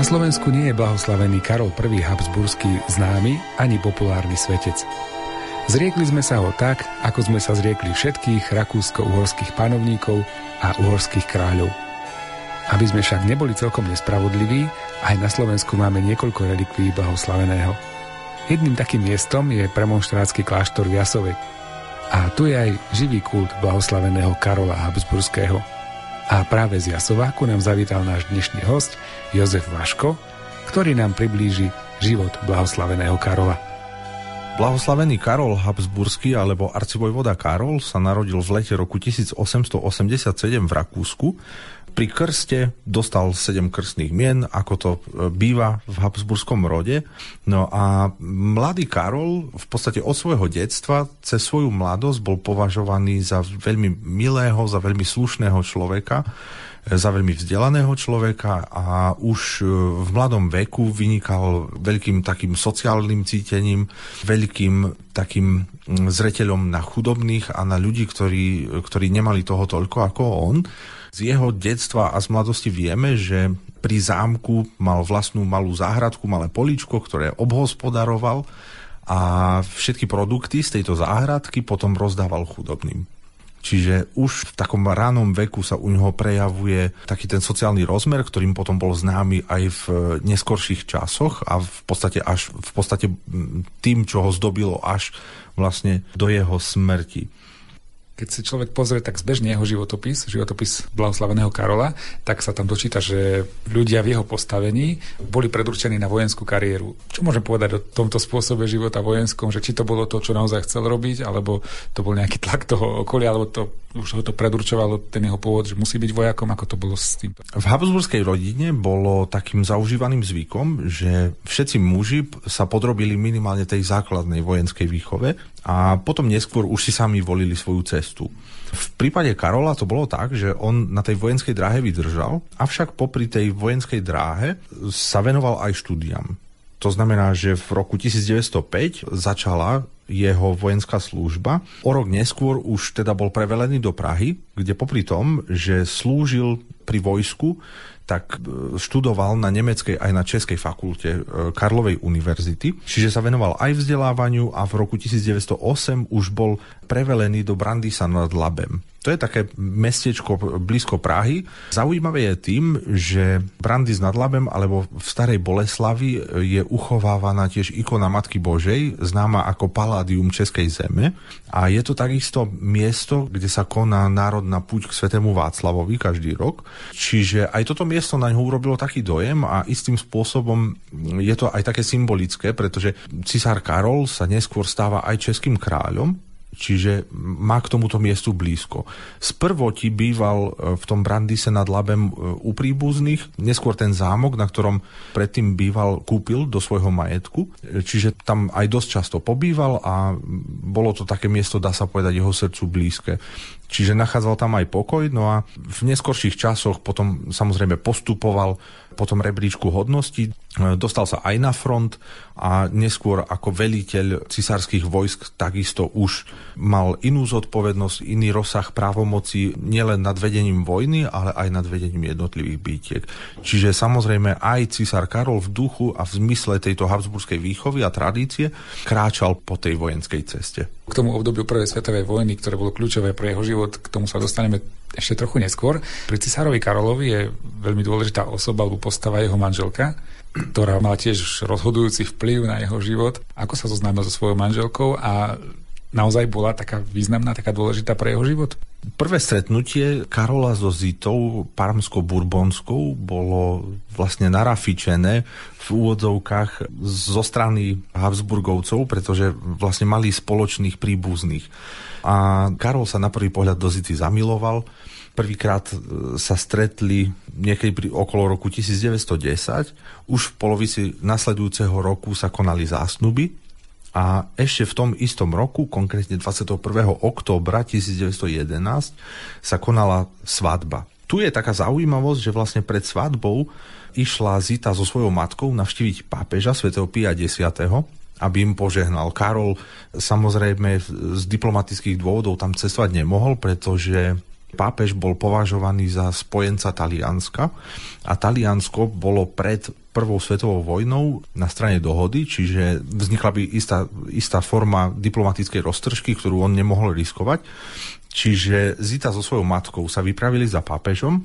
Na Slovensku nie je blahoslavený Karol I. Habsburský známy ani populárny svetec. Zriekli sme sa ho tak, ako sme sa zriekli všetkých rakúsko-uhorských panovníkov a uhorských kráľov. Aby sme však neboli celkom nespravodliví, aj na Slovensku máme niekoľko relikví blahoslaveného. Jedným takým miestom je premonštrátsky kláštor v. A tu je aj živý kult blahoslaveného Karola Habsburského. A práve z Jasova ku nám zavítal náš dnešný host Jozef Vaško, ktorý nám priblíži život blahoslaveného Karola. Blahoslavený Karol Habsburský alebo arcivojvoda Karol sa narodil v lete roku 1887 v Rakúsku pri krste dostal sedem krstných mien, ako to e, býva v Habsburskom rode. No a mladý Karol v podstate od svojho detstva cez svoju mladosť bol považovaný za veľmi milého, za veľmi slušného človeka, e, za veľmi vzdelaného človeka a už e, v mladom veku vynikal veľkým takým sociálnym cítením, veľkým takým zreteľom na chudobných a na ľudí, ktorí, ktorí nemali toho toľko ako on. Z jeho detstva a z mladosti vieme, že pri zámku mal vlastnú malú záhradku, malé poličko, ktoré obhospodaroval a všetky produkty z tejto záhradky potom rozdával chudobným. Čiže už v takom ránom veku sa u neho prejavuje taký ten sociálny rozmer, ktorým potom bol známy aj v neskorších časoch a v podstate až v podstate tým, čo ho zdobilo až vlastne do jeho smrti keď si človek pozrie tak zbežne jeho životopis, životopis blahoslaveného Karola, tak sa tam dočíta, že ľudia v jeho postavení boli predurčení na vojenskú kariéru. Čo môžem povedať o tomto spôsobe života vojenskom, že či to bolo to, čo naozaj chcel robiť, alebo to bol nejaký tlak toho okolia, alebo to už ho to predurčovalo ten jeho pôvod, že musí byť vojakom, ako to bolo s tým. V Habsburskej rodine bolo takým zaužívaným zvykom, že všetci muži sa podrobili minimálne tej základnej vojenskej výchove a potom neskôr už si sami volili svoju cestu. V prípade Karola to bolo tak, že on na tej vojenskej dráhe vydržal, avšak popri tej vojenskej dráhe sa venoval aj štúdiam. To znamená, že v roku 1905 začala jeho vojenská služba. O rok neskôr už teda bol prevelený do Prahy, kde popri tom, že slúžil pri vojsku, tak e, študoval na nemeckej aj na českej fakulte e, Karlovej univerzity, čiže sa venoval aj vzdelávaniu a v roku 1908 už bol prevelený do Brandisa nad Labem. To je také mestečko blízko Prahy. Zaujímavé je tým, že Brandis nad Labem alebo v Starej Boleslavi je uchovávaná tiež ikona Matky Božej, známa ako Paládium Českej zeme. A je to takisto miesto, kde sa koná národná púť k svetému Václavovi každý rok. Čiže aj toto miesto na ňo urobilo taký dojem a istým spôsobom je to aj také symbolické, pretože cisár Karol sa neskôr stáva aj českým kráľom čiže má k tomuto miestu blízko. Z prvoti býval e, v tom Brandise nad Labem e, u príbuzných, neskôr ten zámok, na ktorom predtým býval, kúpil do svojho majetku, e, čiže tam aj dosť často pobýval a bolo to také miesto, dá sa povedať, jeho srdcu blízke. Čiže nachádzal tam aj pokoj, no a v neskorších časoch potom samozrejme postupoval po tom rebríčku hodnosti, dostal sa aj na front a neskôr ako veliteľ cisárskych vojsk takisto už mal inú zodpovednosť, iný rozsah právomoci nielen nad vedením vojny, ale aj nad vedením jednotlivých bytiek. Čiže samozrejme aj cisár Karol v duchu a v zmysle tejto habsburskej výchovy a tradície kráčal po tej vojenskej ceste. K tomu obdobiu prvej svetovej vojny, ktoré bolo kľúčové pre jeho život, k tomu sa dostaneme ešte trochu neskôr. Pri cisárovi Karolovi je veľmi dôležitá osoba alebo postava jeho manželka, ktorá mala tiež rozhodujúci vplyv na jeho život. Ako sa zoznámil so svojou manželkou a naozaj bola taká významná, taká dôležitá pre jeho život? Prvé stretnutie Karola so Zitou parmsko-burbonskou bolo vlastne narafičené v úvodzovkách zo strany Habsburgovcov, pretože vlastne mali spoločných príbuzných. A Karol sa na prvý pohľad do Zity zamiloval. Prvýkrát e, sa stretli niekedy pri, okolo roku 1910. Už v polovici nasledujúceho roku sa konali zásnuby a ešte v tom istom roku, konkrétne 21. októbra 1911, sa konala svadba. Tu je taká zaujímavosť, že vlastne pred svadbou išla Zita so svojou matkou navštíviť pápeža svätého Pia X, aby im požehnal. Karol samozrejme z diplomatických dôvodov tam cestovať nemohol, pretože pápež bol považovaný za spojenca Talianska a Taliansko bolo pred prvou svetovou vojnou na strane dohody, čiže vznikla by istá, istá forma diplomatickej roztržky, ktorú on nemohol riskovať. Čiže Zita so svojou matkou sa vypravili za pápežom.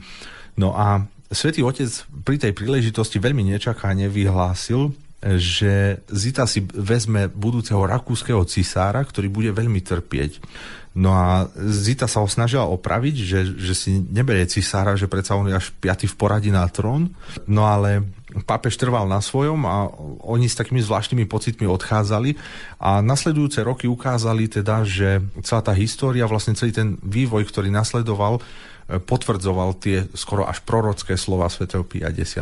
No a Svetý Otec pri tej príležitosti veľmi nečakane vyhlásil, že Zita si vezme budúceho rakúskeho cisára, ktorý bude veľmi trpieť. No a Zita sa ho snažila opraviť, že, že si neberie cisára, že predsa on je až piaty v poradí na trón. No ale pápež trval na svojom a oni s takými zvláštnymi pocitmi odchádzali a nasledujúce roky ukázali teda, že celá tá história, vlastne celý ten vývoj, ktorý nasledoval, potvrdzoval tie skoro až prorocké slova svätého Pia X.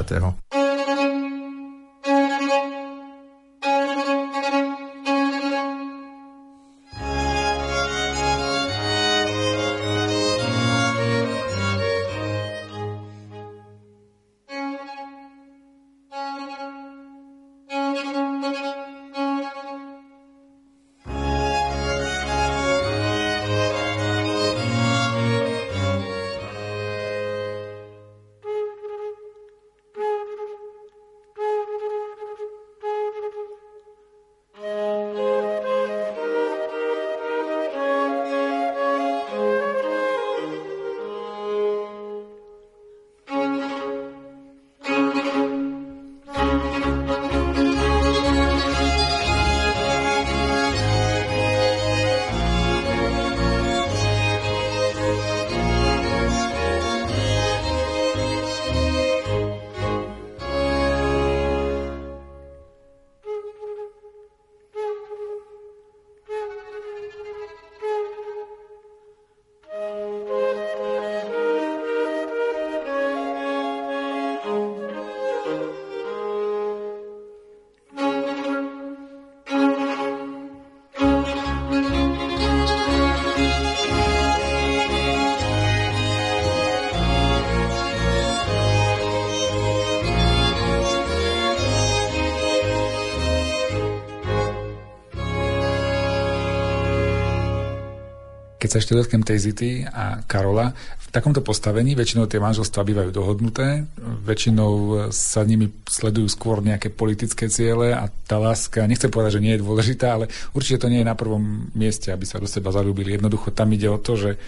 sa ešte dotknem tej Zity a Karola, v takomto postavení väčšinou tie manželstva bývajú dohodnuté, väčšinou sa nimi sledujú skôr nejaké politické ciele a tá láska, nechcem povedať, že nie je dôležitá, ale určite to nie je na prvom mieste, aby sa do seba zalúbili. Jednoducho tam ide o to, že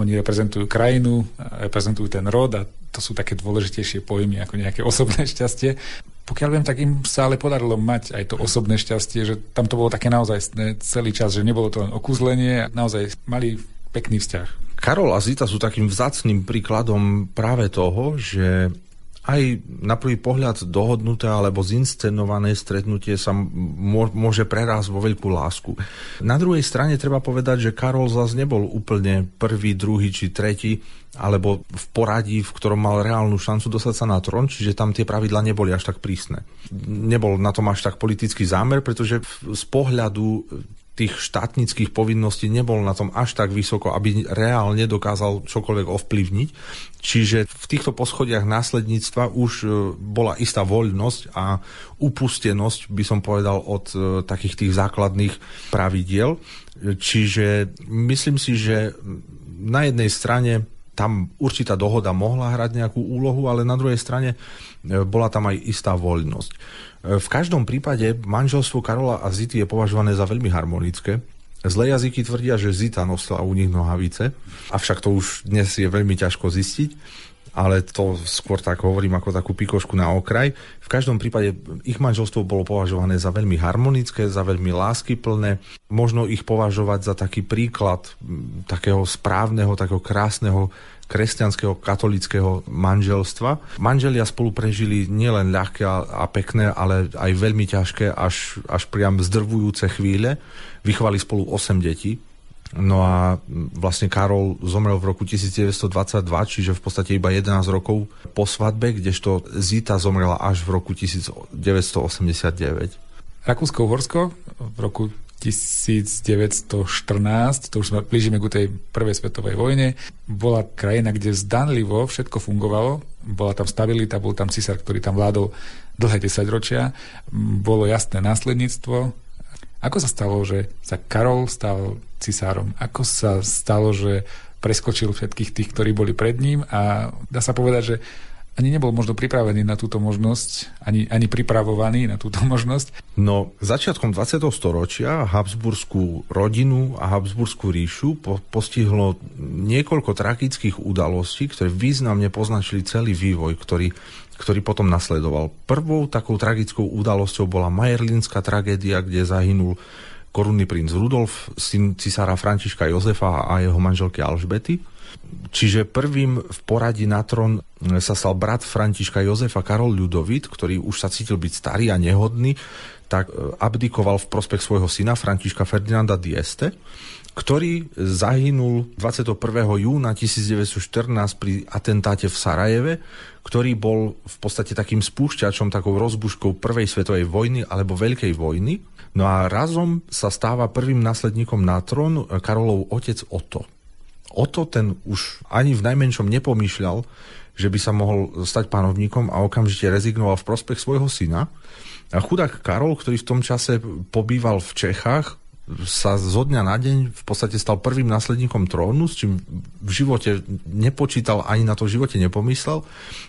oni reprezentujú krajinu, reprezentujú ten rod a to sú také dôležitejšie pojmy ako nejaké osobné šťastie. Pokiaľ viem, tak im sa ale podarilo mať aj to osobné šťastie, že tam to bolo také naozaj celý čas, že nebolo to len okúzlenie, naozaj mali pekný vzťah. Karol a Zita sú takým vzácným príkladom práve toho, že aj na prvý pohľad dohodnuté alebo zinscenované stretnutie sa môže prerásť vo veľkú lásku. Na druhej strane treba povedať, že Karol zase nebol úplne prvý, druhý či tretí, alebo v poradí, v ktorom mal reálnu šancu dostať sa na trón, čiže tam tie pravidla neboli až tak prísne. Nebol na tom až tak politický zámer, pretože z pohľadu tých štátnických povinností nebol na tom až tak vysoko, aby reálne dokázal čokoľvek ovplyvniť. Čiže v týchto poschodiach následníctva už e, bola istá voľnosť a upustenosť, by som povedal, od e, takých tých základných pravidiel. Čiže myslím si, že na jednej strane tam určitá dohoda mohla hrať nejakú úlohu, ale na druhej strane e, bola tam aj istá voľnosť. V každom prípade manželstvo Karola a Zity je považované za veľmi harmonické. Zlé jazyky tvrdia, že Zita nosila u nich nohavice, avšak to už dnes je veľmi ťažko zistiť, ale to skôr tak hovorím ako takú pikošku na okraj. V každom prípade ich manželstvo bolo považované za veľmi harmonické, za veľmi láskyplné. Možno ich považovať za taký príklad takého správneho, takého krásneho kresťanského katolického manželstva. Manželia spolu prežili nielen ľahké a pekné, ale aj veľmi ťažké, až, až priam zdrvujúce chvíle. Vychovali spolu 8 detí. No a vlastne Karol zomrel v roku 1922, čiže v podstate iba 11 rokov po svadbe, kdežto Zita zomrela až v roku 1989. Rakúsko-Uhorsko v roku 1914, to už sme blížime ku tej prvej svetovej vojne, bola krajina, kde zdanlivo všetko fungovalo, bola tam stabilita, bol tam cisár, ktorý tam vládol dlhé desaťročia, bolo jasné následníctvo. Ako sa stalo, že sa Karol stal cisárom? Ako sa stalo, že preskočil všetkých tých, ktorí boli pred ním a dá sa povedať, že ani nebol možno pripravený na túto možnosť, ani, ani pripravovaný na túto možnosť. No, začiatkom 20. storočia Habsburskú rodinu a Habsburskú ríšu po, postihlo niekoľko tragických udalostí, ktoré významne poznačili celý vývoj, ktorý, ktorý potom nasledoval. Prvou takou tragickou udalosťou bola Majerlínska tragédia, kde zahynul korunný princ Rudolf, syn cisára Františka Jozefa a jeho manželky Alžbety. Čiže prvým v poradí na trón sa stal brat Františka Jozefa Karol Ľudovit, ktorý už sa cítil byť starý a nehodný, tak e, abdikoval v prospech svojho syna Františka Ferdinanda Dieste, ktorý zahynul 21. júna 1914 pri atentáte v Sarajeve, ktorý bol v podstate takým spúšťačom, takou rozbuškou prvej svetovej vojny alebo veľkej vojny. No a razom sa stáva prvým následníkom na trón Karolov otec Otto. Oto ten už ani v najmenšom nepomýšľal, že by sa mohol stať panovníkom a okamžite rezignoval v prospech svojho syna. A chudák Karol, ktorý v tom čase pobýval v Čechách, sa zo dňa na deň v podstate stal prvým následníkom trónu, s čím v živote nepočítal, ani na to v živote nepomyslel,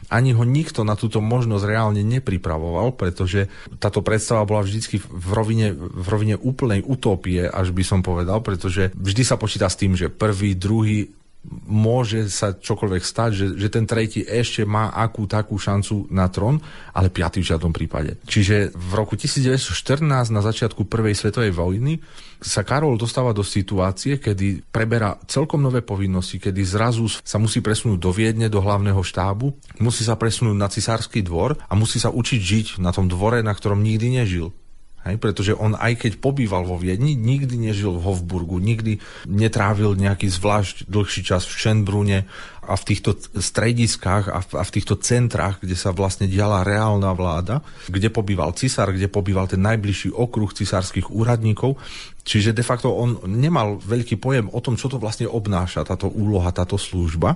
ani ho nikto na túto možnosť reálne nepripravoval, pretože táto predstava bola vždy v rovine, v rovine úplnej utopie, až by som povedal, pretože vždy sa počíta s tým, že prvý, druhý môže sa čokoľvek stať, že, že ten tretí ešte má akú takú šancu na trón, ale piatý v žiadnom prípade. Čiže v roku 1914 na začiatku prvej svetovej vojny sa Karol dostáva do situácie, kedy preberá celkom nové povinnosti, kedy zrazu sa musí presunúť do Viedne, do hlavného štábu, musí sa presunúť na cisársky dvor a musí sa učiť žiť na tom dvore, na ktorom nikdy nežil. Hej, pretože on aj keď pobýval vo Viedni, nikdy nežil v Hofburgu, nikdy netrávil nejaký zvlášť dlhší čas v Šenbrune a v týchto strediskách a v, a v týchto centrách, kde sa vlastne diala reálna vláda, kde pobýval cisár, kde pobýval ten najbližší okruh cisárskych úradníkov. Čiže de facto on nemal veľký pojem o tom, čo to vlastne obnáša táto úloha, táto služba.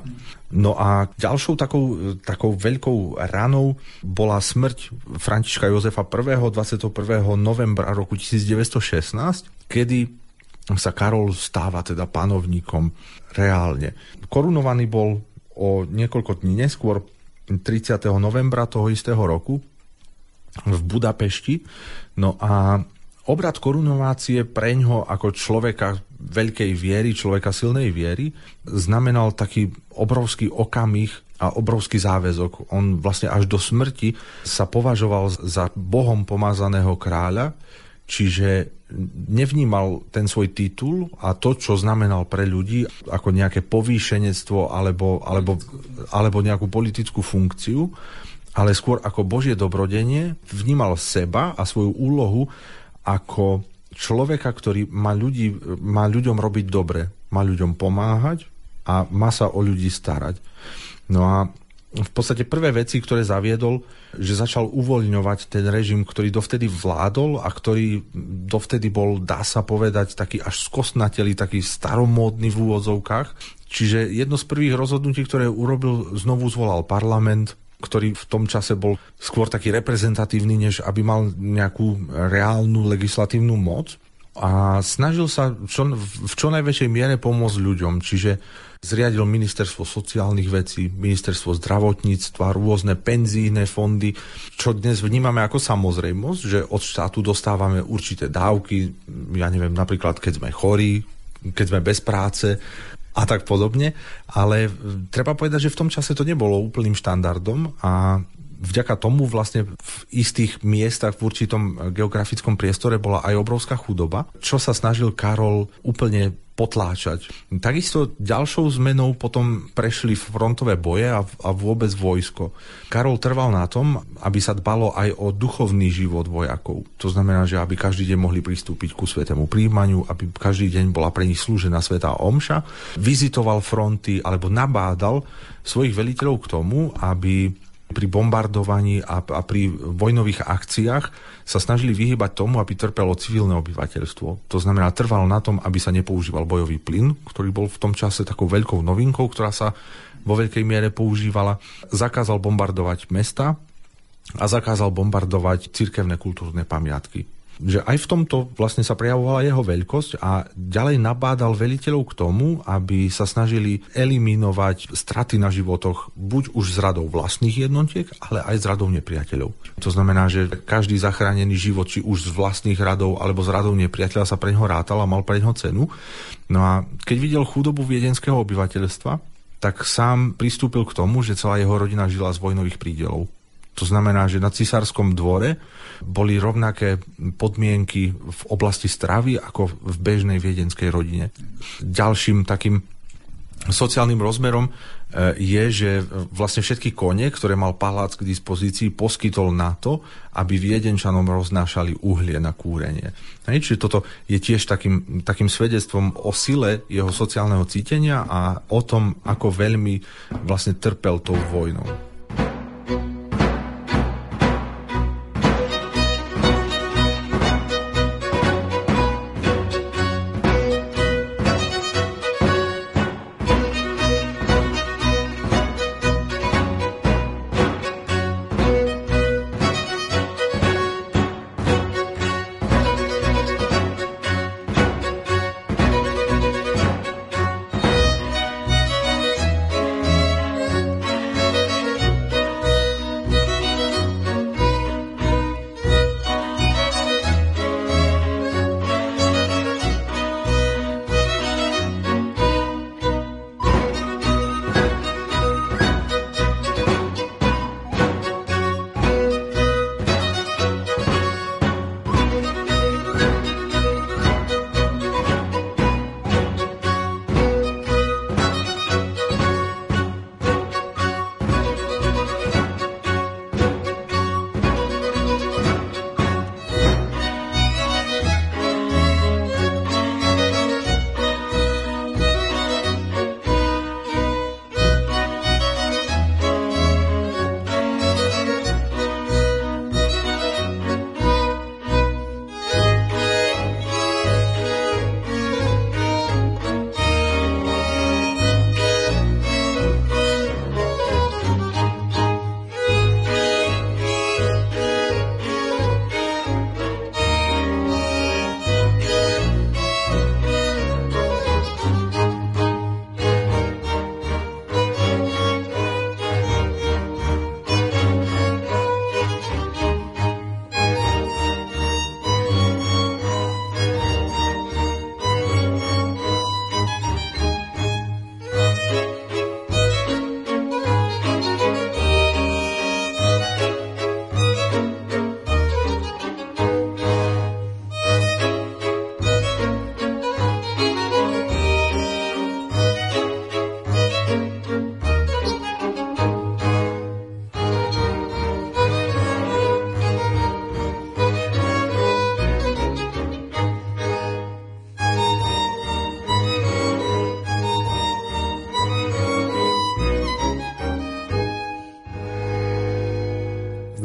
No a ďalšou takou, takou veľkou ranou bola smrť Františka Jozefa I. 21. novembra roku 1916, kedy sa Karol stáva teda panovníkom reálne. Korunovaný bol o niekoľko dní neskôr, 30. novembra toho istého roku v Budapešti. No a obrad korunovácie preňho ako človeka veľkej viery, človeka silnej viery, znamenal taký obrovský okamih a obrovský záväzok. On vlastne až do smrti sa považoval za Bohom pomazaného kráľa, čiže nevnímal ten svoj titul a to, čo znamenal pre ľudí ako nejaké povýšenectvo alebo, alebo, alebo nejakú politickú funkciu, ale skôr ako Božie dobrodenie vnímal seba a svoju úlohu ako človeka, ktorý má, ľudí, má ľuďom robiť dobre, má ľuďom pomáhať a má sa o ľudí starať. No a v podstate prvé veci, ktoré zaviedol, že začal uvoľňovať ten režim, ktorý dovtedy vládol a ktorý dovtedy bol, dá sa povedať, taký až skosnatelý, taký staromódny v úvodzovkách. Čiže jedno z prvých rozhodnutí, ktoré urobil, znovu zvolal parlament, ktorý v tom čase bol skôr taký reprezentatívny, než aby mal nejakú reálnu legislatívnu moc a snažil sa čo, v čo najväčšej miere pomôcť ľuďom. Čiže zriadil ministerstvo sociálnych vecí, ministerstvo zdravotníctva, rôzne penzíne fondy, čo dnes vnímame ako samozrejmosť, že od štátu dostávame určité dávky, ja neviem, napríklad keď sme chorí, keď sme bez práce, a tak podobne, ale treba povedať, že v tom čase to nebolo úplným štandardom a vďaka tomu vlastne v istých miestach v určitom geografickom priestore bola aj obrovská chudoba, čo sa snažil Karol úplne potláčať. Takisto ďalšou zmenou potom prešli frontové boje a, a vôbec vojsko. Karol trval na tom, aby sa dbalo aj o duchovný život vojakov. To znamená, že aby každý deň mohli pristúpiť ku svetému príjmaniu, aby každý deň bola pre nich slúžená svetá omša. Vizitoval fronty alebo nabádal svojich veliteľov k tomu, aby pri bombardovaní a, a pri vojnových akciách sa snažili vyhybať tomu, aby trpelo civilné obyvateľstvo. To znamená, trval na tom, aby sa nepoužíval bojový plyn, ktorý bol v tom čase takou veľkou novinkou, ktorá sa vo veľkej miere používala. Zakázal bombardovať mesta a zakázal bombardovať cirkevné kultúrne pamiatky. Že aj v tomto vlastne sa prejavovala jeho veľkosť a ďalej nabádal veliteľov k tomu, aby sa snažili eliminovať straty na životoch buď už z radou vlastných jednotiek, ale aj z radou nepriateľov. To znamená, že každý zachránený život, či už z vlastných radov alebo z radov nepriateľa sa pre ňoho rátal a mal pre ňoho cenu. No a keď videl chudobu viedenského obyvateľstva, tak sám pristúpil k tomu, že celá jeho rodina žila z vojnových prídelov. To znamená, že na cisárskom dvore boli rovnaké podmienky v oblasti stravy ako v bežnej viedenskej rodine. Ďalším takým sociálnym rozmerom e, je, že vlastne všetky kone, ktoré mal palác k dispozícii, poskytol na to, aby viedenčanom roznášali uhlie na kúrenie. Hej, čiže toto je tiež takým, takým svedectvom o sile jeho sociálneho cítenia a o tom, ako veľmi vlastne trpel tou vojnou.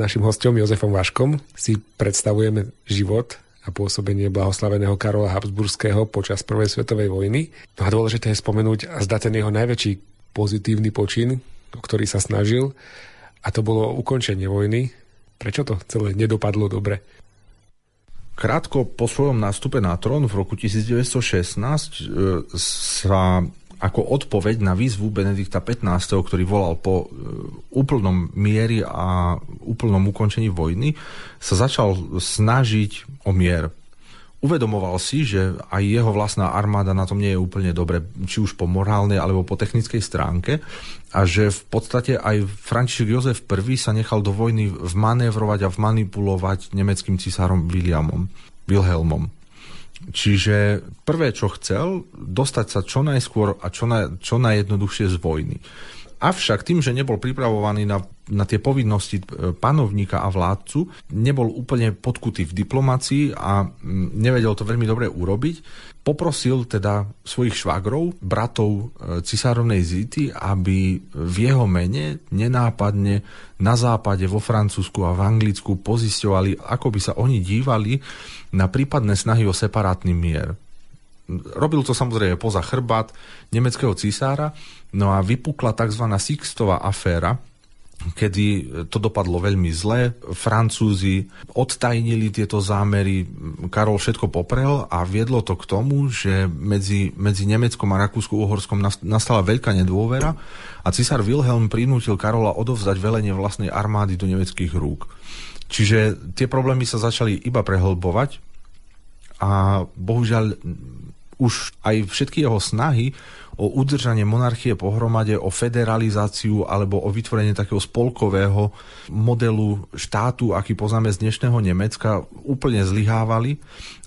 Našim hostom Jozefom Vaškom si predstavujeme život a pôsobenie blahoslaveného Karola Habsburského počas Prvej svetovej vojny. No a dôležité je spomenúť a zdať ten jeho najväčší pozitívny počin, o ktorý sa snažil, a to bolo ukončenie vojny. Prečo to celé nedopadlo dobre? Krátko po svojom nástupe na trón v roku 1916 e, sa ako odpoveď na výzvu Benedikta XV, ktorý volal po e, úplnom miery a úplnom ukončení vojny, sa začal snažiť o mier. Uvedomoval si, že aj jeho vlastná armáda na tom nie je úplne dobre, či už po morálnej alebo po technickej stránke a že v podstate aj František Jozef I sa nechal do vojny vmanévrovať a vmanipulovať nemeckým cisárom Williamom, Wilhelmom. Čiže prvé, čo chcel, dostať sa čo najskôr a čo, na, čo najjednoduchšie z vojny. Avšak tým, že nebol pripravovaný na, na tie povinnosti e, panovníka a vládcu, nebol úplne podkutý v diplomácii a nevedel to veľmi dobre urobiť, poprosil teda svojich švagrov, bratov e, cisárovnej Zity, aby v jeho mene nenápadne na západe, vo Francúzsku a v Anglicku pozisťovali, ako by sa oni dívali na prípadné snahy o separátny mier. Robil to samozrejme poza chrbát nemeckého cisára, no a vypukla tzv. Sixtová aféra, kedy to dopadlo veľmi zle. Francúzi odtajnili tieto zámery, Karol všetko poprel a viedlo to k tomu, že medzi, medzi Nemeckom a Rakúsko-Uhorskom nastala veľká nedôvera a cisár Wilhelm prinútil Karola odovzdať velenie vlastnej armády do nemeckých rúk. Čiže tie problémy sa začali iba prehlbovať a bohužiaľ už aj všetky jeho snahy o udržanie monarchie pohromade, o federalizáciu alebo o vytvorenie takého spolkového modelu štátu, aký poznáme z dnešného Nemecka, úplne zlyhávali.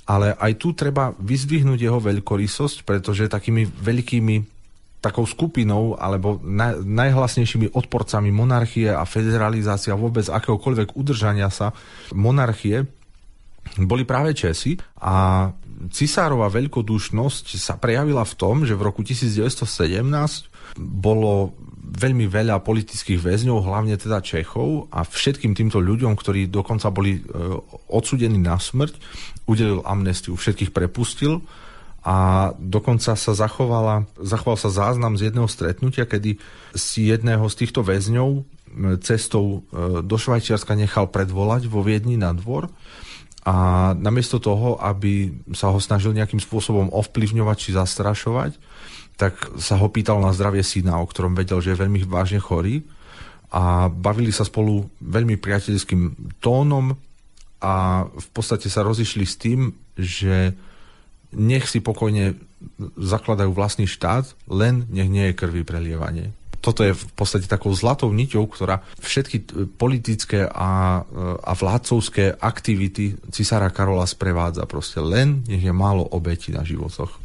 Ale aj tu treba vyzdvihnúť jeho veľkorysosť, pretože takými veľkými takou skupinou alebo naj, najhlasnejšími odporcami monarchie a federalizácia vôbec akéhokoľvek udržania sa monarchie boli práve Česi a cisárova veľkodušnosť sa prejavila v tom, že v roku 1917 bolo veľmi veľa politických väzňov, hlavne teda Čechov a všetkým týmto ľuďom, ktorí dokonca boli e, odsudení na smrť, udelil amnestiu, všetkých prepustil a dokonca sa zachovala, zachoval sa záznam z jedného stretnutia, kedy si jedného z týchto väzňov cestou e, do Švajčiarska nechal predvolať vo Viedni na dvor a namiesto toho, aby sa ho snažil nejakým spôsobom ovplyvňovať či zastrašovať, tak sa ho pýtal na zdravie syna, o ktorom vedel, že je veľmi vážne chorý. A bavili sa spolu veľmi priateľským tónom a v podstate sa rozišli s tým, že nech si pokojne zakladajú vlastný štát, len nech nie je krvi prelievanie toto je v podstate takou zlatou niťou, ktorá všetky politické a, a vládcovské aktivity cisára Karola sprevádza. Proste len nech je málo obetí na životoch.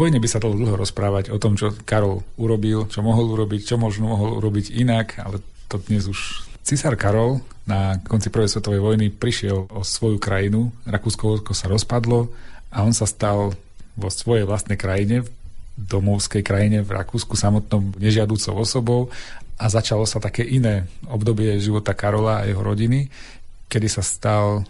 Vojne by sa dalo dlho rozprávať o tom, čo Karol urobil, čo mohol urobiť, čo možno mohol urobiť inak, ale to dnes už... Cisár Karol na konci prvej svetovej vojny prišiel o svoju krajinu, rakúsko sa rozpadlo a on sa stal vo svojej vlastnej krajine, domovskej krajine v Rakúsku samotnom nežiadúcou osobou. A začalo sa také iné obdobie života Karola a jeho rodiny, kedy sa stal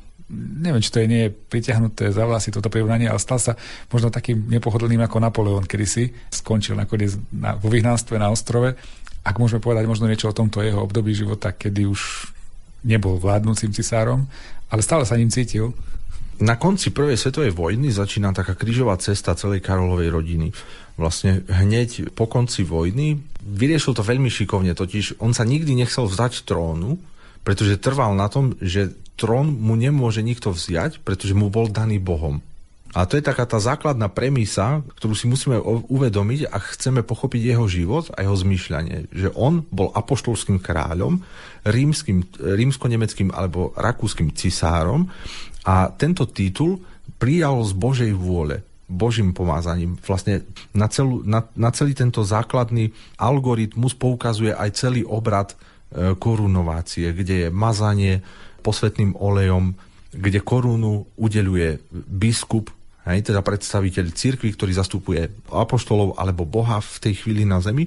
neviem, či to je nie je pritiahnuté za vlasy toto prirovnanie, ale stal sa možno takým nepohodlným ako Napoleon, kedy si skončil nakoniec na, vo vyhnanstve na ostrove. Ak môžeme povedať možno niečo o tomto jeho období života, kedy už nebol vládnúcim cisárom, ale stále sa ním cítil. Na konci prvej svetovej vojny začína taká krížová cesta celej Karolovej rodiny. Vlastne hneď po konci vojny vyriešil to veľmi šikovne, totiž on sa nikdy nechcel vzdať trónu, pretože trval na tom, že trón mu nemôže nikto vziať, pretože mu bol daný Bohom. A to je taká tá základná premisa, ktorú si musíme uvedomiť a chceme pochopiť jeho život a jeho zmýšľanie. Že on bol apoštolským kráľom, rímským, rímsko-nemeckým alebo rakúskym cisárom a tento titul prijal z Božej vôle. Božím pomázaním. Vlastne na, celú, na, na celý tento základný algoritmus poukazuje aj celý obrad korunovácie, kde je mazanie posvetným olejom, kde korunu udeluje biskup, hej, teda predstaviteľ cirkvi, ktorý zastupuje apoštolov alebo Boha v tej chvíli na zemi.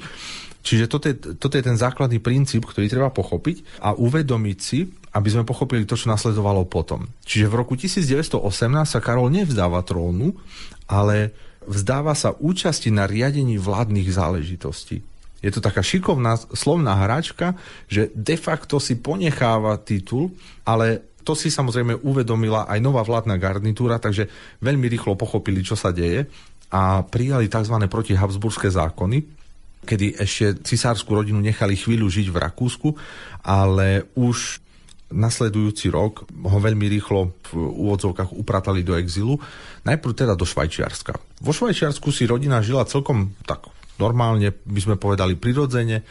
Čiže toto je, toto je ten základný princíp, ktorý treba pochopiť a uvedomiť si, aby sme pochopili to, čo nasledovalo potom. Čiže v roku 1918 sa Karol nevzdáva trónu, ale vzdáva sa účasti na riadení vládnych záležitostí. Je to taká šikovná slovná hračka, že de facto si ponecháva titul, ale to si samozrejme uvedomila aj nová vládna garnitúra, takže veľmi rýchlo pochopili, čo sa deje a prijali tzv. protihabsburské zákony, kedy ešte cisárskú rodinu nechali chvíľu žiť v Rakúsku, ale už nasledujúci rok ho veľmi rýchlo v úvodzovkách upratali do exilu, najprv teda do Švajčiarska. Vo Švajčiarsku si rodina žila celkom tak normálne, by sme povedali prirodzene,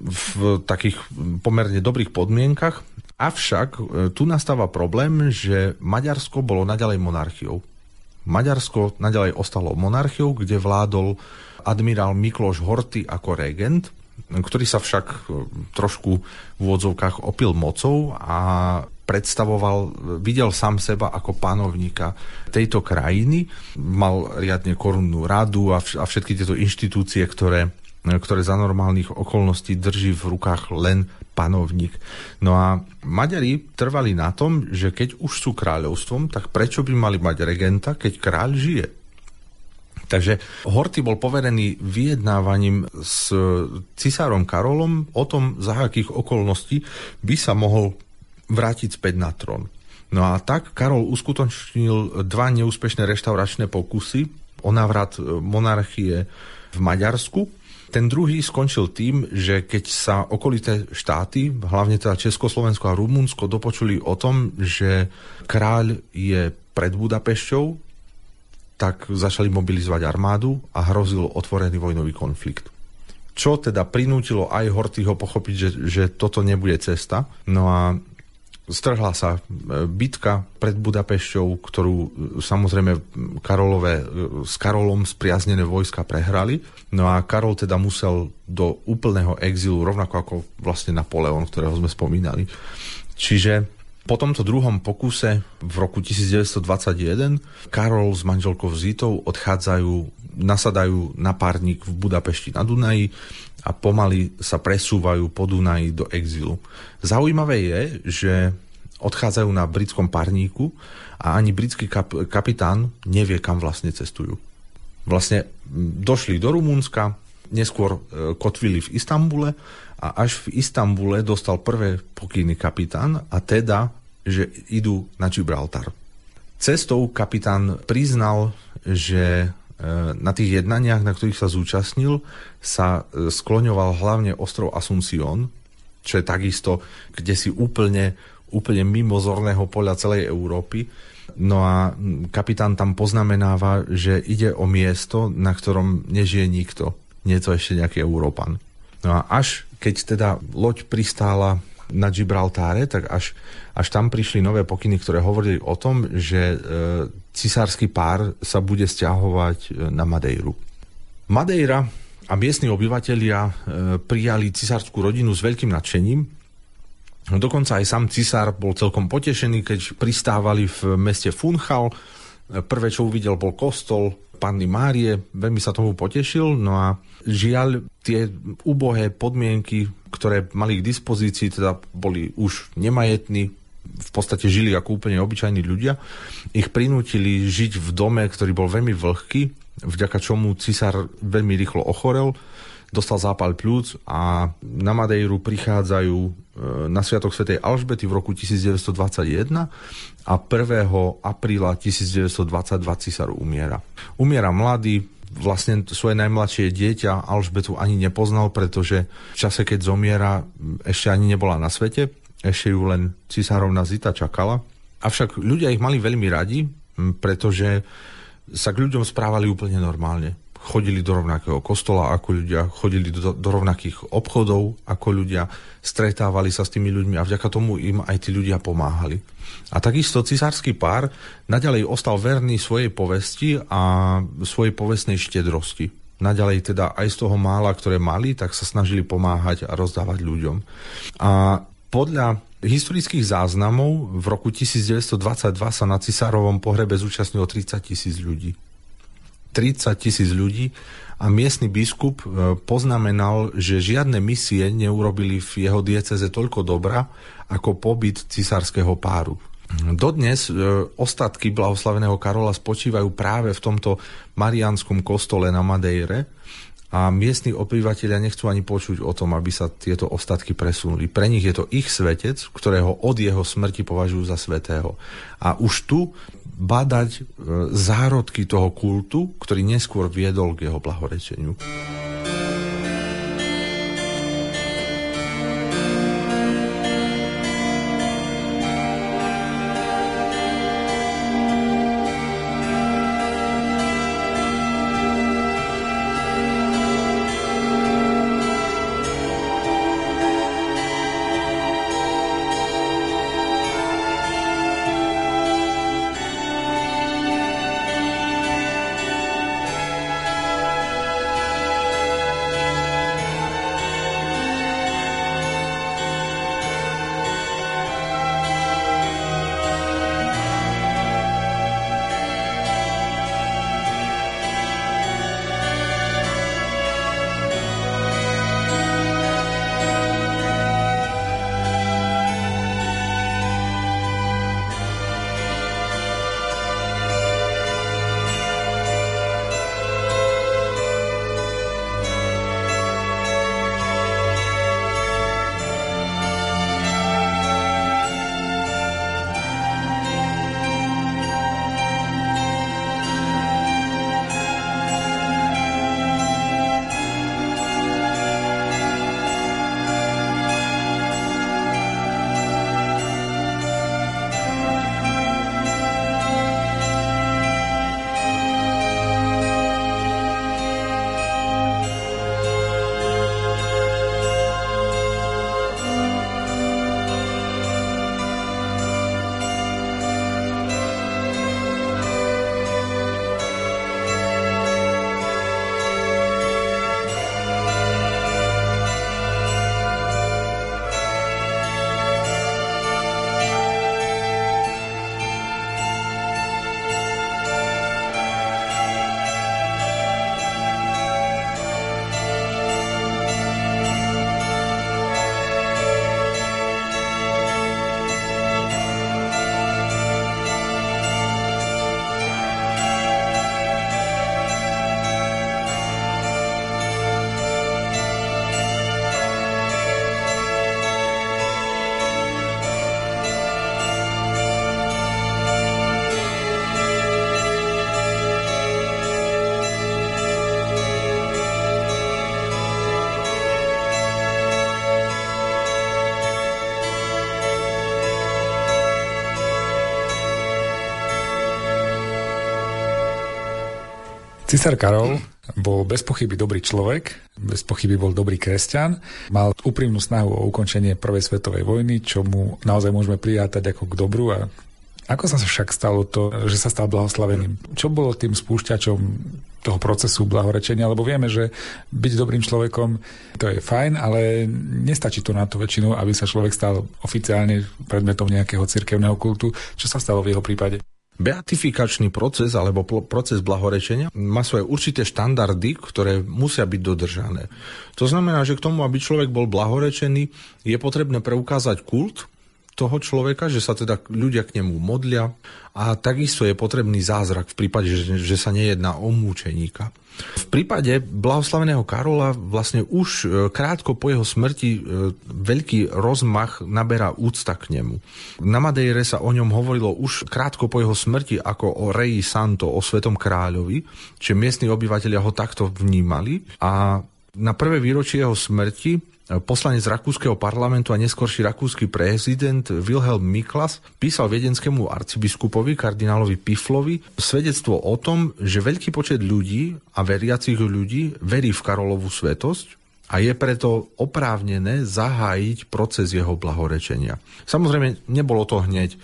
v takých pomerne dobrých podmienkach. Avšak e, tu nastáva problém, že Maďarsko bolo naďalej monarchiou. Maďarsko naďalej ostalo monarchiou, kde vládol admirál Mikloš Horty ako regent, ktorý sa však e, trošku v úvodzovkách opil mocou a predstavoval, videl sám seba ako panovníka tejto krajiny, mal riadne korunnú radu a, všetky tieto inštitúcie, ktoré, ktoré za normálnych okolností drží v rukách len panovník. No a Maďari trvali na tom, že keď už sú kráľovstvom, tak prečo by mali mať regenta, keď kráľ žije? Takže Horty bol poverený vyjednávaním s cisárom Karolom o tom, za akých okolností by sa mohol vrátiť späť na trón. No a tak Karol uskutočnil dva neúspešné reštauračné pokusy o návrat monarchie v Maďarsku. Ten druhý skončil tým, že keď sa okolité štáty, hlavne teda Československo a Rumunsko, dopočuli o tom, že kráľ je pred Budapešťou, tak začali mobilizovať armádu a hrozil otvorený vojnový konflikt. Čo teda prinútilo aj Hortyho pochopiť, že, že toto nebude cesta. No a strhla sa e, bitka pred Budapešťou, ktorú e, samozrejme Karolové, e, s Karolom spriaznené vojska prehrali. No a Karol teda musel do úplného exilu, rovnako ako vlastne Napoleon, ktorého sme spomínali. Čiže po tomto druhom pokuse v roku 1921 Karol s manželkou Zitou odchádzajú, nasadajú na párnik v Budapešti na Dunaji a pomaly sa presúvajú po Dunaji do exilu. Zaujímavé je, že odchádzajú na britskom párníku a ani britský kap- kapitán nevie, kam vlastne cestujú. Vlastne došli do Rumúnska, neskôr e, kotvili v Istambule a až v Istambule dostal prvé pokyny kapitán a teda, že idú na Gibraltar. Cestou kapitán priznal, že na tých jednaniach, na ktorých sa zúčastnil, sa e, skloňoval hlavne ostrov Asuncion, čo je takisto, kde si úplne, úplne mimo zorného poľa celej Európy. No a kapitán tam poznamenáva, že ide o miesto, na ktorom nežije nikto. Nie je to ešte nejaký Európan. No a až keď teda loď pristála na Gibraltáre, tak až, až tam prišli nové pokyny, ktoré hovorili o tom, že e, cisársky pár sa bude stiahovať e, na Madejru. Madeira a miestni obyvateľia e, prijali cisárskú rodinu s veľkým nadšením. Dokonca aj sám cisár bol celkom potešený, keď pristávali v meste Funchal. Prvé, čo uvidel, bol kostol Panny Márie, veľmi sa tomu potešil, no a žiaľ, tie ubohé podmienky, ktoré mali k dispozícii, teda boli už nemajetní, v podstate žili ako úplne obyčajní ľudia, ich prinútili žiť v dome, ktorý bol veľmi vlhký, vďaka čomu cisár veľmi rýchlo ochorel, dostal zápal pľúc a na Madejru prichádzajú e, na Sviatok svätej Alžbety v roku 1921 a 1. apríla 1922 cisár umiera. Umiera mladý, vlastne svoje najmladšie dieťa Alžbetu ani nepoznal, pretože v čase, keď zomiera, ešte ani nebola na svete, ešte ju len cisárovna Zita čakala. Avšak ľudia ich mali veľmi radi, pretože sa k ľuďom správali úplne normálne chodili do rovnakého kostola ako ľudia, chodili do, do rovnakých obchodov ako ľudia, stretávali sa s tými ľuďmi a vďaka tomu im aj tí ľudia pomáhali. A takisto cisársky pár naďalej ostal verný svojej povesti a svojej povestnej štedrosti. Naďalej teda aj z toho mála, ktoré mali, tak sa snažili pomáhať a rozdávať ľuďom. A podľa historických záznamov v roku 1922 sa na cisárovom pohrebe zúčastnilo 30 tisíc ľudí. 30 tisíc ľudí a miestny biskup e, poznamenal, že žiadne misie neurobili v jeho dieceze toľko dobra ako pobyt cisárskeho páru. Dodnes e, ostatky blahoslaveného Karola spočívajú práve v tomto marianskom kostole na Madejre a miestni obyvateľia nechcú ani počuť o tom, aby sa tieto ostatky presunuli. Pre nich je to ich svetec, ktorého od jeho smrti považujú za svetého. A už tu badať e, zárodky toho kultu, ktorý neskôr viedol k jeho blahorečeniu. Cisár Karol Bol bez pochyby dobrý človek, bez pochyby bol dobrý kresťan, mal úprimnú snahu o ukončenie Prvej svetovej vojny, čo mu naozaj môžeme prijatať ako k dobru a ako sa však stalo to, že sa stal blahoslaveným? Čo bolo tým spúšťačom toho procesu blahorečenia, lebo vieme, že byť dobrým človekom to je fajn, ale nestačí to na to väčšinu, aby sa človek stal oficiálne predmetom nejakého cirkevného kultu. Čo sa stalo v jeho prípade? Beatifikačný proces alebo proces blahorečenia má svoje určité štandardy, ktoré musia byť dodržané. To znamená, že k tomu, aby človek bol blahorečený, je potrebné preukázať kult toho človeka, že sa teda ľudia k nemu modlia a takisto je potrebný zázrak v prípade, že, že sa nejedná o múčeníka. V prípade blahoslaveného Karola vlastne už e, krátko po jeho smrti e, veľký rozmach naberá úcta k nemu. Na Madeire sa o ňom hovorilo už krátko po jeho smrti ako o Rei Santo, o svetom kráľovi, čiže miestni obyvateľia ho takto vnímali a na prvé výročie jeho smrti Poslanec rakúskeho parlamentu a neskorší rakúsky prezident Wilhelm Miklas písal viedenskému arcibiskupovi kardinálovi Piflovi svedectvo o tom, že veľký počet ľudí a veriacich ľudí verí v Karolovú svetosť a je preto oprávnené zahájiť proces jeho blahorečenia. Samozrejme, nebolo to hneď.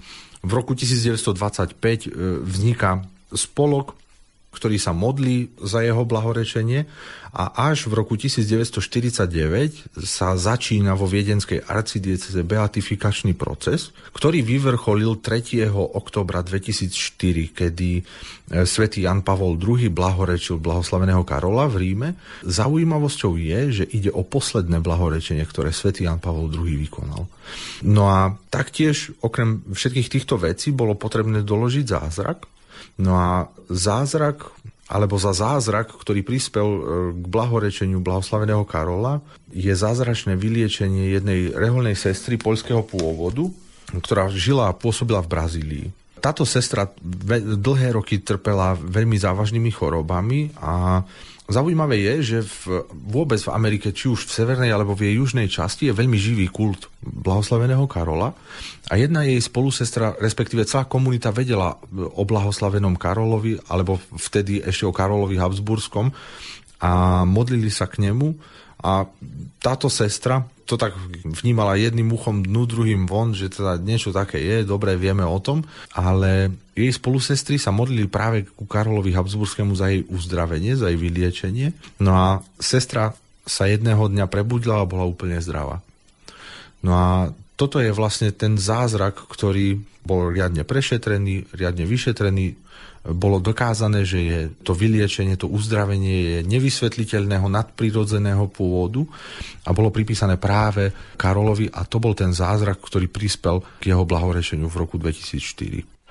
V roku 1925 e, vzniká spolok ktorý sa modlí za jeho blahorečenie a až v roku 1949 sa začína vo viedenskej arcidieceze beatifikačný proces, ktorý vyvrcholil 3. oktobra 2004, kedy e, svätý Jan Pavol II blahorečil blahoslaveného Karola v Ríme. Zaujímavosťou je, že ide o posledné blahorečenie, ktoré svätý Jan Pavol II vykonal. No a taktiež, okrem všetkých týchto vecí, bolo potrebné doložiť zázrak, No a zázrak, alebo za zázrak, ktorý prispel e, k blahorečeniu blahoslaveného Karola, je zázračné vyliečenie jednej reholnej sestry poľského pôvodu, ktorá žila a pôsobila v Brazílii. Táto sestra dlhé roky trpela veľmi závažnými chorobami a Zaujímavé je, že v, vôbec v Amerike, či už v severnej alebo v jej južnej časti, je veľmi živý kult blahoslaveného Karola. A jedna jej spolusestra, respektíve celá komunita vedela o blahoslavenom Karolovi, alebo vtedy ešte o Karolovi Habsburskom a modlili sa k nemu a táto sestra to tak vnímala jedným uchom dnu, druhým von, že teda niečo také je, dobre vieme o tom, ale jej spolusestry sa modlili práve ku Karolovi Habsburskému za jej uzdravenie, za jej vyliečenie. No a sestra sa jedného dňa prebudila a bola úplne zdravá. No a toto je vlastne ten zázrak, ktorý bol riadne prešetrený, riadne vyšetrený, bolo dokázané, že je to vyliečenie, to uzdravenie je nevysvetliteľného nadprirodzeného pôvodu a bolo pripísané práve Karolovi a to bol ten zázrak, ktorý prispel k jeho blahorešeniu v roku 2004.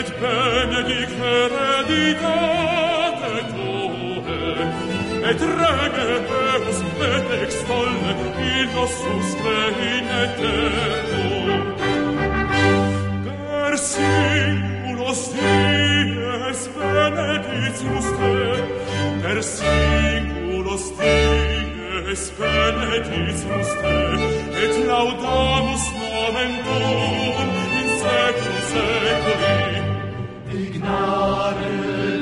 et benedicere ditate tue, et rege Deus et in eternum. Per siculos dies benedictus te, per siculos dies benedictus et laudamus nomen tuum, in secum seculi. Gnade.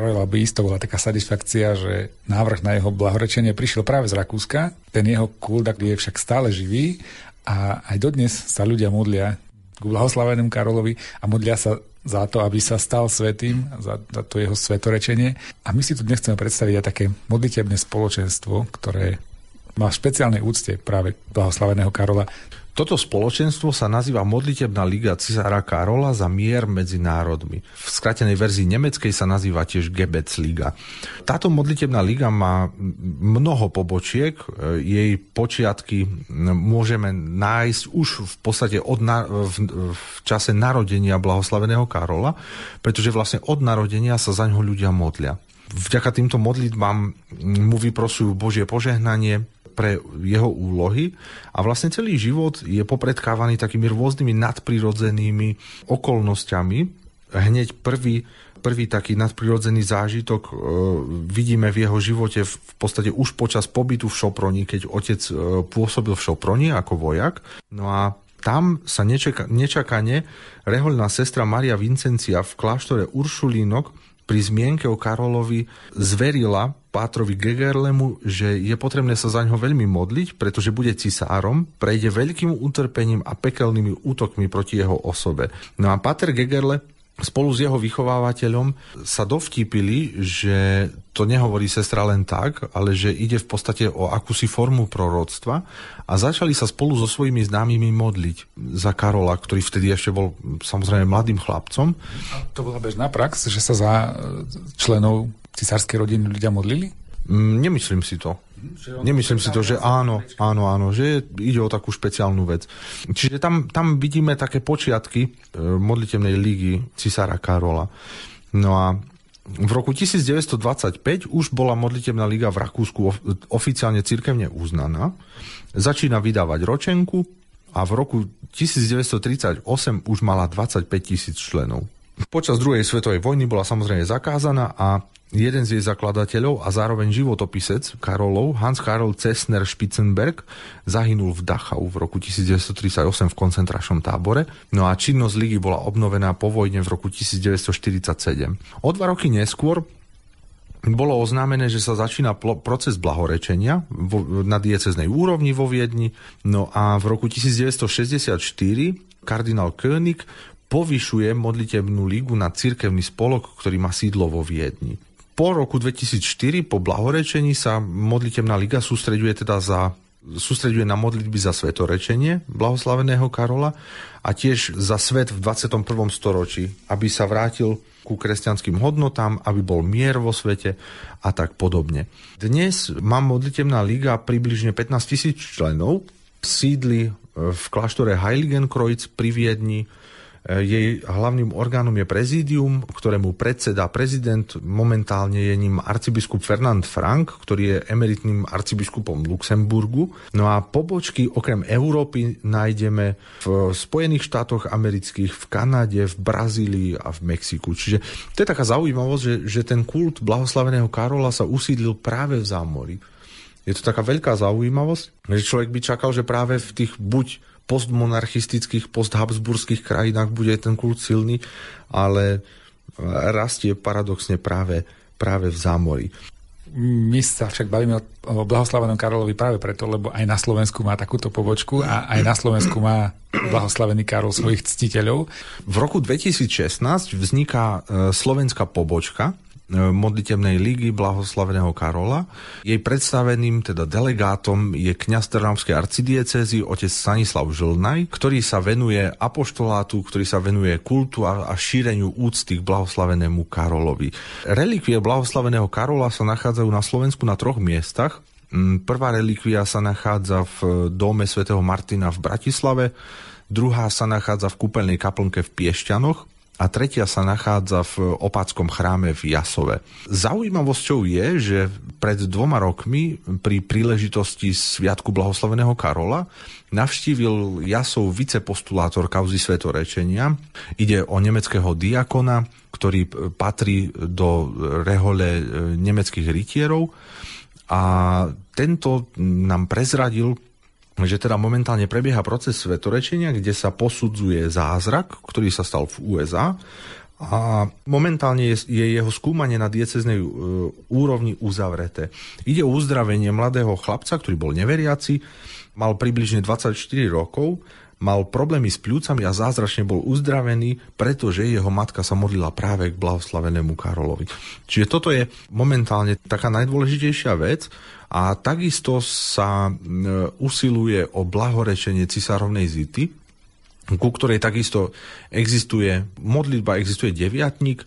By isto bola taká satisfakcia, že návrh na jeho blahorečenie prišiel práve z Rakúska. Ten jeho kult je však stále živý a aj dodnes sa ľudia modlia k blahoslavenému Karolovi a modlia sa za to, aby sa stal svetým, za, za to jeho svetorečenie. A my si tu dnes chceme predstaviť aj také modlitebné spoločenstvo, ktoré má v špeciálnej úcte práve blahoslaveného Karola. Toto spoločenstvo sa nazýva Modlitebná liga cisára Karola za mier medzi národmi. V skratenej verzii nemeckej sa nazýva tiež Gebetsliga. Táto modlitebná liga má mnoho pobočiek. Jej počiatky môžeme nájsť už v podstate od na, v, v čase narodenia blahoslaveného Karola, pretože vlastne od narodenia sa za ňo ľudia modlia. Vďaka týmto modlitbám mu vyprosujú Božie požehnanie, pre jeho úlohy a vlastne celý život je popredkávaný takými rôznymi nadprirodzenými okolnostiami. Hneď prvý, prvý taký nadprirodzený zážitok e, vidíme v jeho živote v, v podstate už počas pobytu v Šoproni, keď otec e, pôsobil v Šoproni ako vojak. No a tam sa nečaka, nečakane rehoľná sestra Maria Vincencia v kláštore Uršulínok pri zmienke o Karolovi zverila Pátrovi Gegerlemu, že je potrebné sa za ňo veľmi modliť, pretože bude cisárom, prejde veľkým utrpením a pekelnými útokmi proti jeho osobe. No a Páter Gegerle spolu s jeho vychovávateľom sa dovtípili, že to nehovorí sestra len tak, ale že ide v podstate o akúsi formu proroctva a začali sa spolu so svojimi známymi modliť za Karola, ktorý vtedy ešte bol samozrejme mladým chlapcom. A to bola bežná prax, že sa za členov cisárskej rodiny ľudia modlili? Mm, nemyslím si to. Nemyslím si to, že áno, áno, áno, že ide o takú špeciálnu vec. Čiže tam, tam vidíme také počiatky e, modlitevnej lígy cisára Karola. No a v roku 1925 už bola modlitevná liga v Rakúsku oficiálne cirkevne uznaná. Začína vydávať ročenku a v roku 1938 už mala 25 tisíc členov. Počas druhej svetovej vojny bola samozrejme zakázaná a jeden z jej zakladateľov a zároveň životopisec Karolov, Hans Karol Cessner Spitzenberg, zahynul v Dachau v roku 1938 v koncentračnom tábore, no a činnosť ligy bola obnovená po vojne v roku 1947. O dva roky neskôr bolo oznámené, že sa začína proces blahorečenia na dieceznej úrovni vo Viedni, no a v roku 1964 kardinál König povyšuje modlitebnú lígu na cirkevný spolok, ktorý má sídlo vo Viedni po roku 2004, po blahorečení sa modlitebná liga sústreďuje teda za sústreďuje na modlitby za svetorečenie blahoslaveného Karola a tiež za svet v 21. storočí, aby sa vrátil ku kresťanským hodnotám, aby bol mier vo svete a tak podobne. Dnes má modlitebná liga približne 15 tisíc členov, sídli v kláštore Heiligenkreuz pri Viedni, jej hlavným orgánom je prezídium, ktorému predseda prezident. Momentálne je ním arcibiskup Fernand Frank, ktorý je emeritným arcibiskupom Luxemburgu. No a pobočky okrem Európy nájdeme v Spojených štátoch amerických, v Kanade, v Brazílii a v Mexiku. Čiže to je taká zaujímavosť, že, že ten kult blahoslaveného Karola sa usídlil práve v zámori. Je to taká veľká zaujímavosť, že človek by čakal, že práve v tých buď postmonarchistických, posthabsburských krajinách bude ten kult silný, ale rastie paradoxne práve, práve v zámori. My sa však bavíme o blahoslavenom Karolovi práve preto, lebo aj na Slovensku má takúto pobočku a aj na Slovensku má blahoslavený Karol svojich ctiteľov. V roku 2016 vzniká e, slovenská pobočka modlitebnej ligy blahoslaveného Karola. Jej predstaveným, teda delegátom, je kňaz Trnavskej arcidiecezy otec Stanislav Žlnaj, ktorý sa venuje apoštolátu, ktorý sa venuje kultu a, a šíreniu úcty k blahoslavenému Karolovi. Relikvie blahoslaveného Karola sa nachádzajú na Slovensku na troch miestach. Mm, prvá relikvia sa nachádza v dome svätého Martina v Bratislave, druhá sa nachádza v kúpeľnej kaplnke v Piešťanoch a tretia sa nachádza v opáckom chráme v Jasove. Zaujímavosťou je, že pred dvoma rokmi pri príležitosti Sviatku blahoslaveného Karola navštívil Jasov vicepostulátor kauzy svetorečenia. Ide o nemeckého diakona, ktorý patrí do rehole nemeckých rytierov a tento nám prezradil že teda momentálne prebieha proces svetorečenia, kde sa posudzuje zázrak, ktorý sa stal v USA a momentálne je, je jeho skúmanie na dieceznej e, úrovni uzavreté. Ide o uzdravenie mladého chlapca, ktorý bol neveriaci, mal približne 24 rokov, mal problémy s pľúcami a zázračne bol uzdravený, pretože jeho matka sa modlila práve k blahoslavenému Karolovi. Čiže toto je momentálne taká najdôležitejšia vec a takisto sa usiluje o blahorečenie cisárovnej zity, ku ktorej takisto existuje modlitba, existuje deviatník,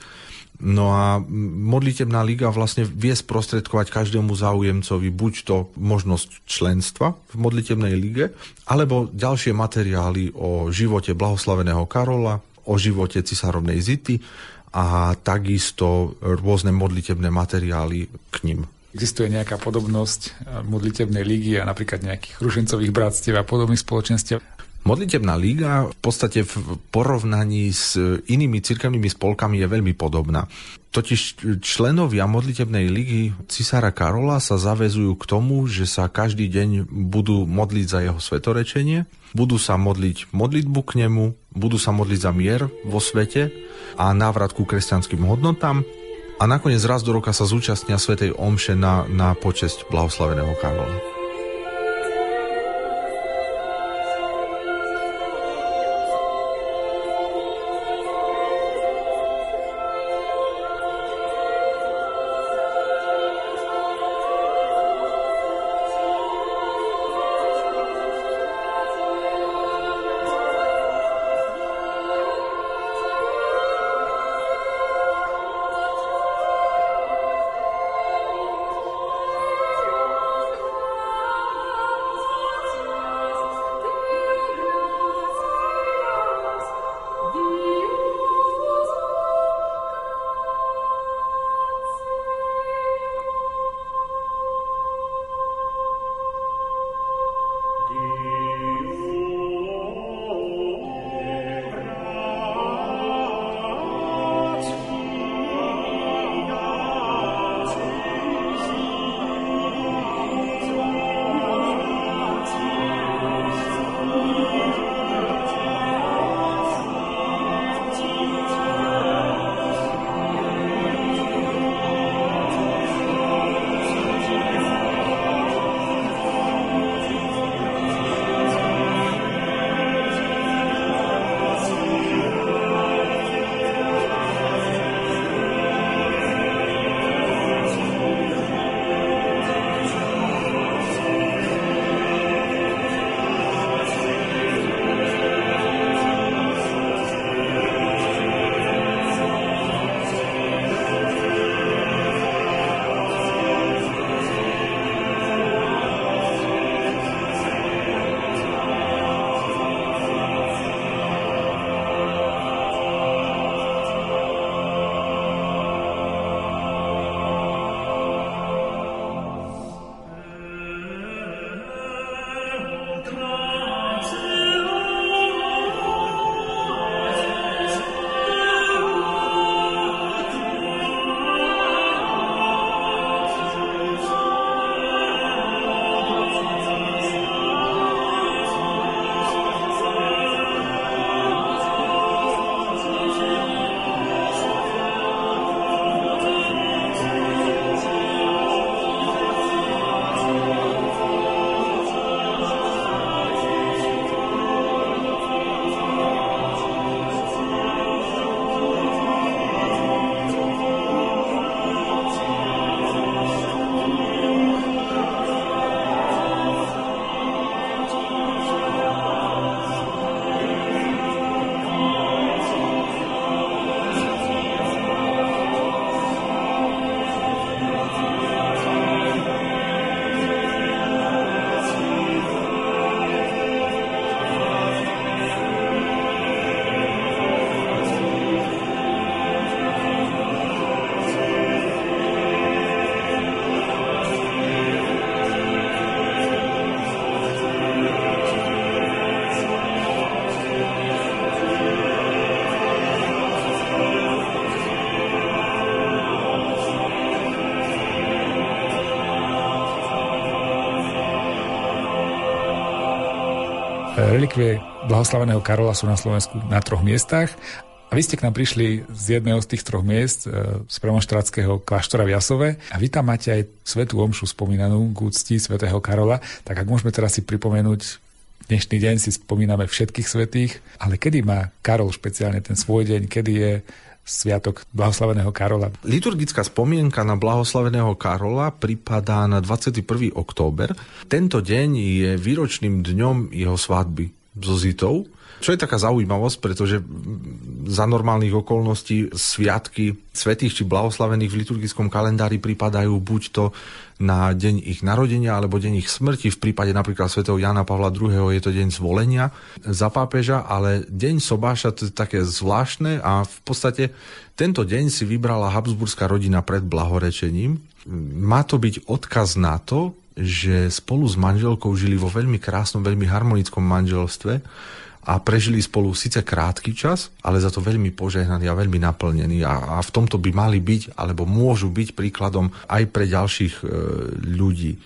No a modlitebná liga vlastne vie sprostredkovať každému záujemcovi buď to možnosť členstva v modlitebnej lige, alebo ďalšie materiály o živote blahoslaveného Karola, o živote cisárovnej Zity a takisto rôzne modlitebné materiály k nim. Existuje nejaká podobnosť eh, modlitebnej lígy a napríklad nejakých ružencových bratstiev a podobných spoločenstiev? Modlitebná liga v podstate v porovnaní s inými cirkevnými spolkami je veľmi podobná. Totiž členovia modlitebnej ligy cisára Karola sa zavezujú k tomu, že sa každý deň budú modliť za jeho svetorečenie, budú sa modliť modlitbu k nemu, budú sa modliť za mier vo svete a návrat ku kresťanským hodnotám a nakoniec raz do roka sa zúčastnia Svetej Omše na, na počesť blahoslaveného Karola. Relikvie blahoslaveného Karola sú na Slovensku na troch miestach. A vy ste k nám prišli z jedného z tých troch miest, e, z premonštrátskeho kláštora v Jasove. A vy tam máte aj svetú omšu spomínanú k úcti svätého Karola. Tak ak môžeme teraz si pripomenúť dnešný deň si spomíname všetkých svetých, ale kedy má Karol špeciálne ten svoj deň, kedy je sviatok blahoslaveného Karola. Liturgická spomienka na blahoslaveného Karola pripadá na 21. október. Tento deň je výročným dňom jeho svadby so Zitou. Čo je taká zaujímavosť, pretože za normálnych okolností sviatky svetých či blahoslavených v liturgickom kalendári pripadajú buď to na deň ich narodenia alebo deň ich smrti. V prípade napríklad svätého Jana Pavla II. je to deň zvolenia za pápeža, ale deň sobáša to je také zvláštne a v podstate tento deň si vybrala Habsburská rodina pred blahorečením. Má to byť odkaz na to, že spolu s manželkou žili vo veľmi krásnom, veľmi harmonickom manželstve a prežili spolu síce krátky čas, ale za to veľmi požehnaný a veľmi naplnený a, a v tomto by mali byť, alebo môžu byť príkladom aj pre ďalších e, ľudí.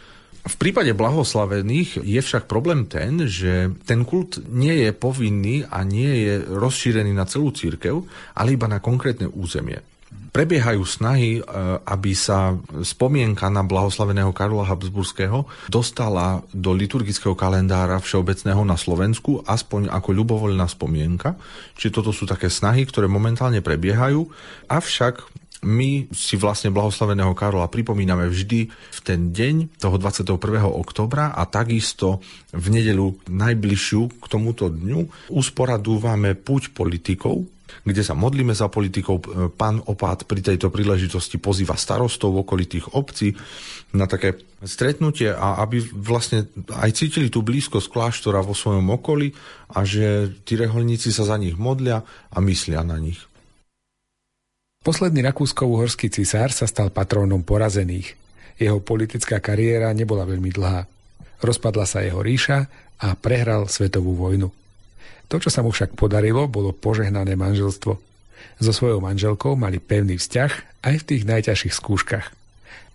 V prípade blahoslavených je však problém ten, že ten kult nie je povinný a nie je rozšírený na celú církev, ale iba na konkrétne územie. Prebiehajú snahy, e, aby sa spomienka na blahoslaveného Karola Habsburského dostala do liturgického kalendára všeobecného na Slovensku, aspoň ako ľubovoľná spomienka. Čiže toto sú také snahy, ktoré momentálne prebiehajú. Avšak my si vlastne blahoslaveného Karola pripomíname vždy v ten deň toho 21. oktobra a takisto v nedelu najbližšiu k tomuto dňu usporadúvame púť politikov, kde sa modlíme za politikov. Pán Opát pri tejto príležitosti pozýva starostov okolitých obcí na také stretnutie a aby vlastne aj cítili tú blízkosť kláštora vo svojom okolí a že tí reholníci sa za nich modlia a myslia na nich. Posledný rakúsko-uhorský cisár sa stal patrónom porazených. Jeho politická kariéra nebola veľmi dlhá. Rozpadla sa jeho ríša a prehral svetovú vojnu. To, čo sa mu však podarilo, bolo požehnané manželstvo. So svojou manželkou mali pevný vzťah aj v tých najťažších skúškach.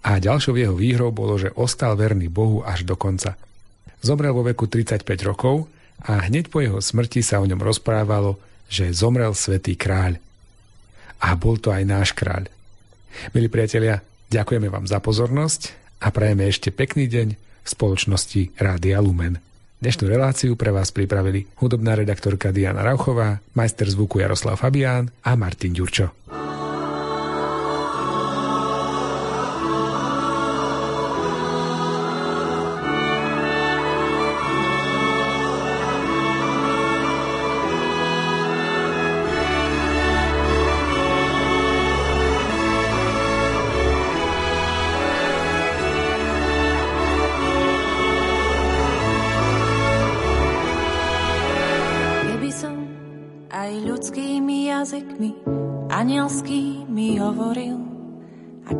A ďalšou jeho výhrou bolo, že ostal verný Bohu až do konca. Zomrel vo veku 35 rokov a hneď po jeho smrti sa o ňom rozprávalo, že zomrel svätý kráľ. A bol to aj náš kráľ. Milí priatelia, ďakujeme vám za pozornosť a prajeme ešte pekný deň v spoločnosti Rádia Lumen. Dnešnú reláciu pre vás pripravili hudobná redaktorka Diana Rauchová, majster zvuku Jaroslav Fabián a Martin Ďurčo.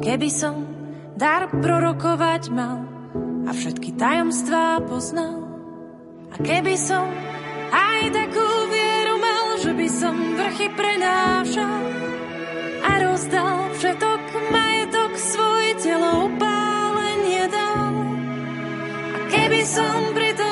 Keby som dar prorokovať mal a všetky tajomstvá poznal. A keby som aj takú vieru mal, že by som vrchy prenášal a rozdal všetok majetok svoj telo upálenie dal. A keby som pritom